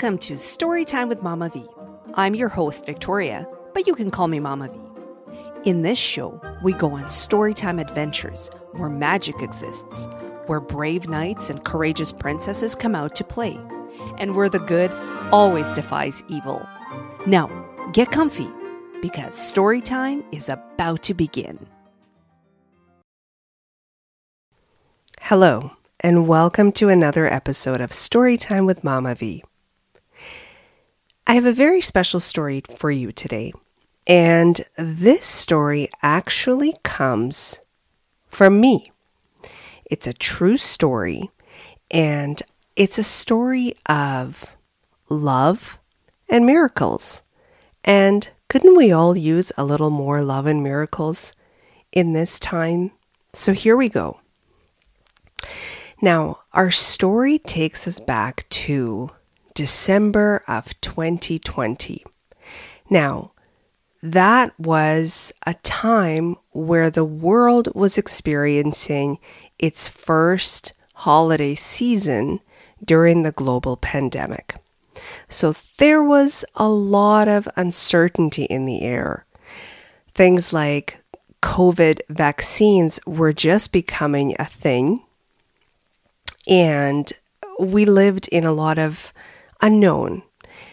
Welcome to Storytime with Mama V. I'm your host, Victoria, but you can call me Mama V. In this show, we go on storytime adventures where magic exists, where brave knights and courageous princesses come out to play, and where the good always defies evil. Now, get comfy because storytime is about to begin. Hello, and welcome to another episode of Storytime with Mama V. I have a very special story for you today, and this story actually comes from me. It's a true story, and it's a story of love and miracles. And couldn't we all use a little more love and miracles in this time? So here we go. Now, our story takes us back to December of 2020. Now, that was a time where the world was experiencing its first holiday season during the global pandemic. So there was a lot of uncertainty in the air. Things like COVID vaccines were just becoming a thing. And we lived in a lot of unknown.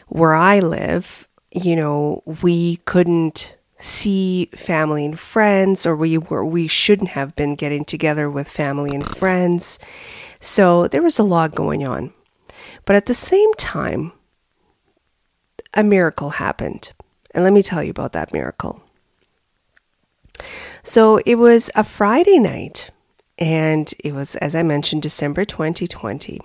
Where I live, you know, we couldn't see family and friends or we were we shouldn't have been getting together with family and friends. So there was a lot going on. But at the same time, a miracle happened. And let me tell you about that miracle. So it was a Friday night, and it was, as I mentioned, December 2020.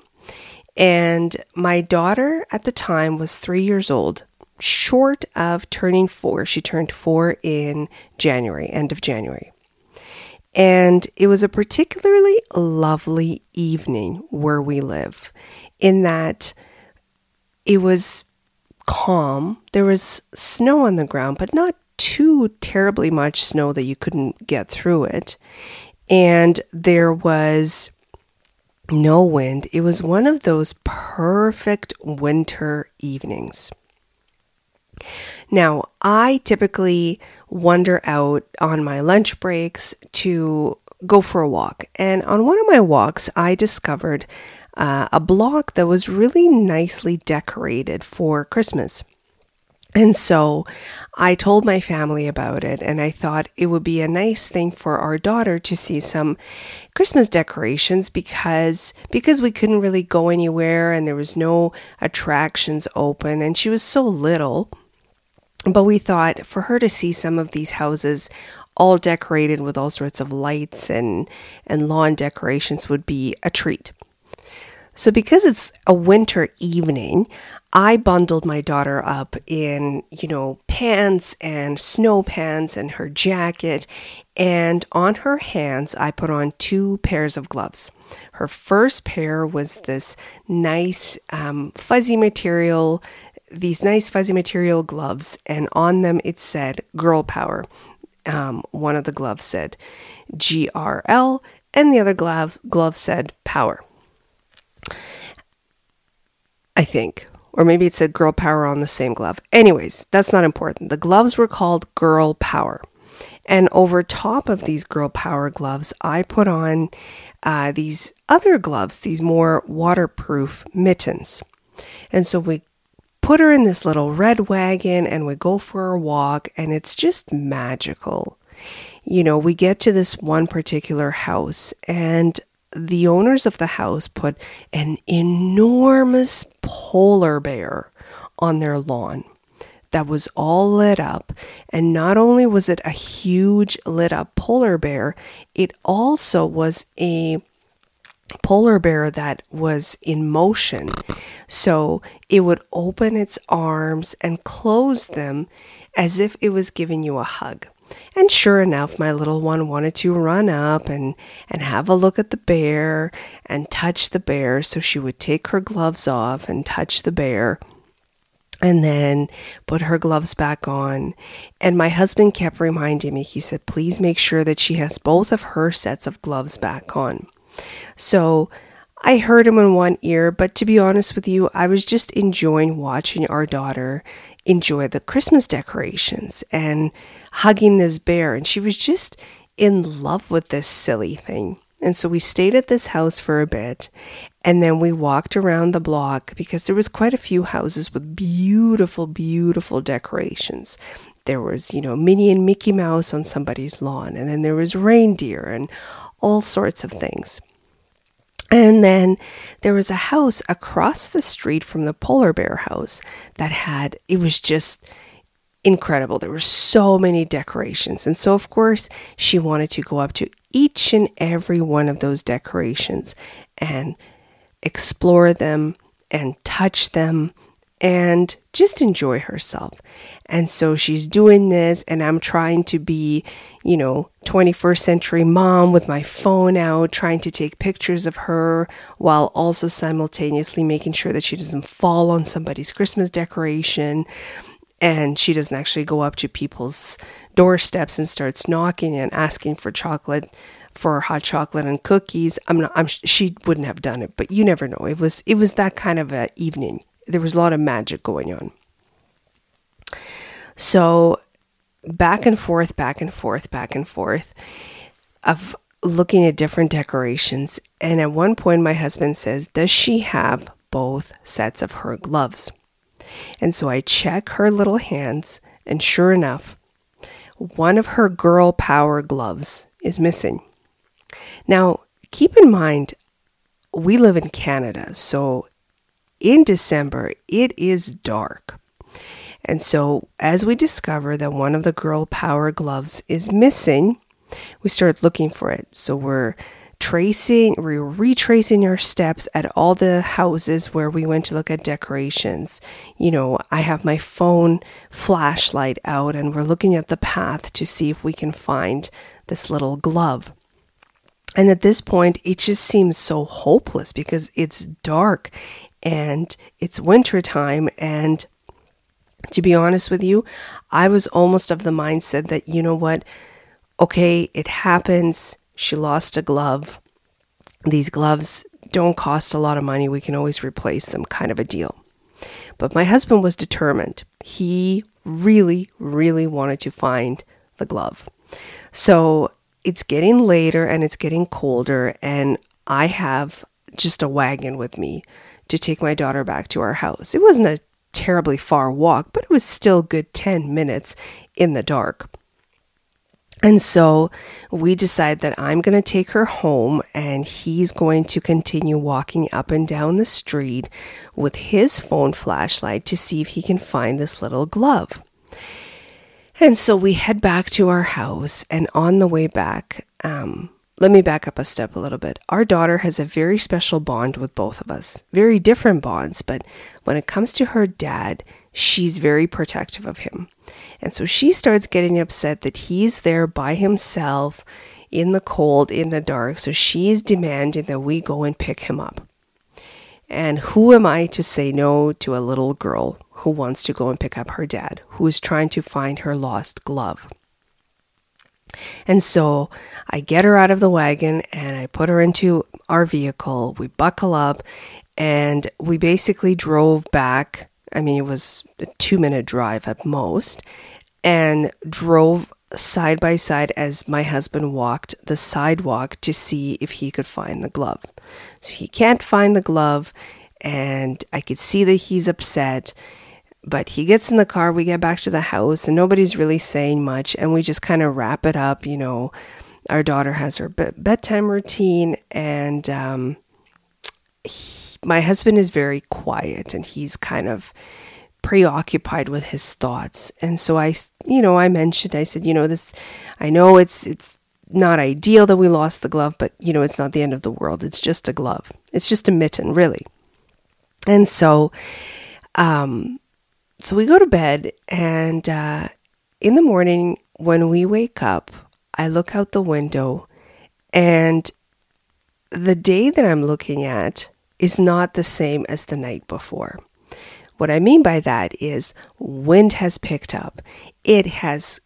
And my daughter at the time was three years old, short of turning four. She turned four in January, end of January. And it was a particularly lovely evening where we live, in that it was calm. There was snow on the ground, but not too terribly much snow that you couldn't get through it. And there was no wind. It was one of those perfect winter evenings. Now, I typically wander out on my lunch breaks to go for a walk. And on one of my walks, I discovered uh, a block that was really nicely decorated for Christmas. And so I told my family about it, and I thought it would be a nice thing for our daughter to see some Christmas decorations because because we couldn't really go anywhere and there was no attractions open and she was so little. But we thought for her to see some of these houses all decorated with all sorts of lights and and lawn decorations would be a treat. So because it's a winter evening, I bundled my daughter up in, you know, pants and snow pants and her jacket. And on her hands, I put on two pairs of gloves. Her first pair was this nice um, fuzzy material, these nice fuzzy material gloves. And on them, it said girl power. Um, one of the gloves said GRL, and the other glove, glove said power. I think or maybe it said girl power on the same glove. Anyways, that's not important. The gloves were called girl power. And over top of these girl power gloves, I put on uh, these other gloves, these more waterproof mittens. And so we put her in this little red wagon and we go for a walk, and it's just magical. You know, we get to this one particular house, and the owners of the house put an enormous polar bear on their lawn that was all lit up. And not only was it a huge lit up polar bear, it also was a polar bear that was in motion. So it would open its arms and close them as if it was giving you a hug. And sure enough, my little one wanted to run up and, and have a look at the bear and touch the bear. So she would take her gloves off and touch the bear and then put her gloves back on. And my husband kept reminding me, he said, please make sure that she has both of her sets of gloves back on. So I heard him in one ear, but to be honest with you, I was just enjoying watching our daughter enjoy the Christmas decorations and hugging this bear. And she was just in love with this silly thing. And so we stayed at this house for a bit and then we walked around the block because there was quite a few houses with beautiful, beautiful decorations. There was, you know, Minnie and Mickey Mouse on somebody's lawn, and then there was reindeer and all sorts of things. And then there was a house across the street from the polar bear house that had, it was just incredible. There were so many decorations. And so, of course, she wanted to go up to each and every one of those decorations and explore them and touch them and just enjoy herself. And so she's doing this, and I'm trying to be, you know, 21st century mom with my phone out, trying to take pictures of her while also simultaneously making sure that she doesn't fall on somebody's Christmas decoration and she doesn't actually go up to people's doorsteps and starts knocking and asking for chocolate for hot chocolate and cookies. I'm not i'm she wouldn't have done it but you never know. It was it was that kind of a evening there was a lot of magic going on. So back and forth, back and forth, back and forth of looking at different decorations. And at one point, my husband says, Does she have both sets of her gloves? And so I check her little hands, and sure enough, one of her girl power gloves is missing. Now, keep in mind, we live in Canada, so in December, it is dark. And so, as we discover that one of the girl power gloves is missing, we start looking for it. So, we're tracing, we're retracing our steps at all the houses where we went to look at decorations. You know, I have my phone flashlight out and we're looking at the path to see if we can find this little glove. And at this point, it just seems so hopeless because it's dark and it's winter time and to be honest with you, I was almost of the mindset that, you know what, okay, it happens. She lost a glove. These gloves don't cost a lot of money. We can always replace them, kind of a deal. But my husband was determined. He really, really wanted to find the glove. So it's getting later and it's getting colder, and I have just a wagon with me to take my daughter back to our house. It wasn't a terribly far walk, but it was still good 10 minutes in the dark. And so we decide that I'm going to take her home and he's going to continue walking up and down the street with his phone flashlight to see if he can find this little glove. And so we head back to our house, and on the way back, um, let me back up a step a little bit. Our daughter has a very special bond with both of us, very different bonds, but when it comes to her dad, she's very protective of him. And so she starts getting upset that he's there by himself in the cold, in the dark. So she's demanding that we go and pick him up. And who am I to say no to a little girl who wants to go and pick up her dad, who is trying to find her lost glove? And so I get her out of the wagon and I put her into our vehicle. We buckle up and we basically drove back. I mean, it was a two minute drive at most, and drove side by side as my husband walked the sidewalk to see if he could find the glove. So he can't find the glove, and I could see that he's upset. But he gets in the car, we get back to the house, and nobody's really saying much, and we just kind of wrap it up. You know, our daughter has her be- bedtime routine, and um, he, my husband is very quiet, and he's kind of preoccupied with his thoughts. And so I, you know, I mentioned, I said, you know, this, I know it's it's not ideal that we lost the glove, but you know, it's not the end of the world. It's just a glove. It's just a mitten, really. And so, um, so we go to bed, and uh, in the morning, when we wake up, I look out the window, and the day that I'm looking at is not the same as the night before. What I mean by that is wind has picked up. It has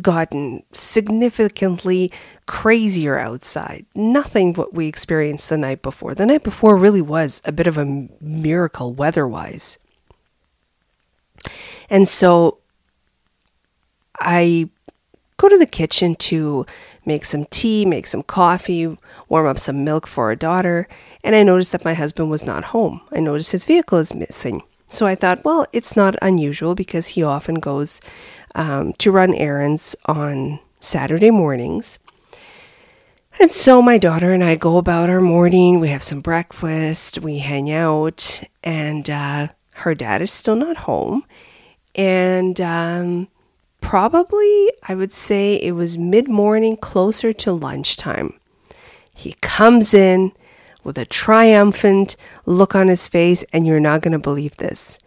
gotten significantly crazier outside. Nothing what we experienced the night before. The night before really was a bit of a miracle weather wise. And so I go to the kitchen to make some tea, make some coffee, warm up some milk for our daughter, and I noticed that my husband was not home. I noticed his vehicle is missing. So I thought, well, it's not unusual because he often goes um, to run errands on Saturday mornings. And so my daughter and I go about our morning. We have some breakfast, we hang out, and uh, her dad is still not home. And um, probably, I would say it was mid morning, closer to lunchtime. He comes in with a triumphant look on his face, and you're not going to believe this.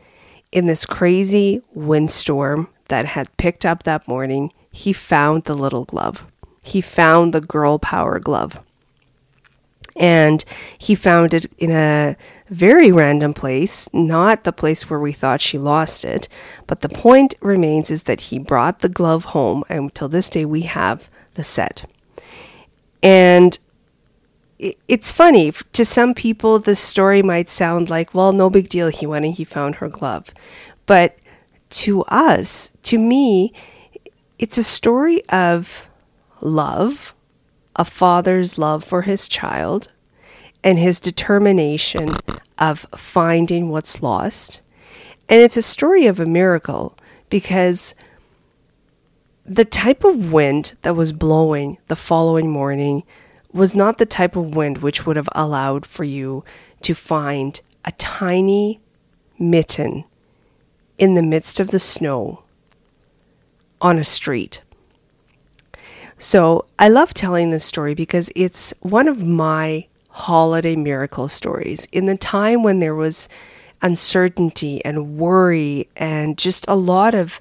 In this crazy windstorm that had picked up that morning, he found the little glove. He found the girl power glove. And he found it in a very random place, not the place where we thought she lost it. But the point remains is that he brought the glove home, and until this day, we have the set. And it's funny to some people the story might sound like well no big deal he went and he found her glove but to us to me it's a story of love a father's love for his child and his determination of finding what's lost and it's a story of a miracle because the type of wind that was blowing the following morning was not the type of wind which would have allowed for you to find a tiny mitten in the midst of the snow on a street. So I love telling this story because it's one of my holiday miracle stories. In the time when there was uncertainty and worry and just a lot of,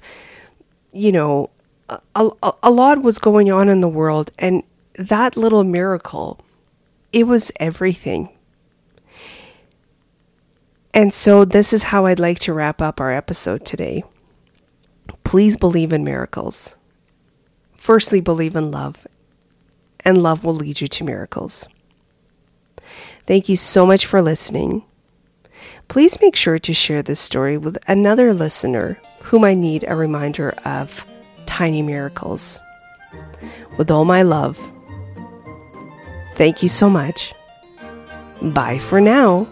you know, a, a, a lot was going on in the world. And that little miracle, it was everything. And so, this is how I'd like to wrap up our episode today. Please believe in miracles. Firstly, believe in love, and love will lead you to miracles. Thank you so much for listening. Please make sure to share this story with another listener who might need a reminder of tiny miracles. With all my love, Thank you so much. Bye for now.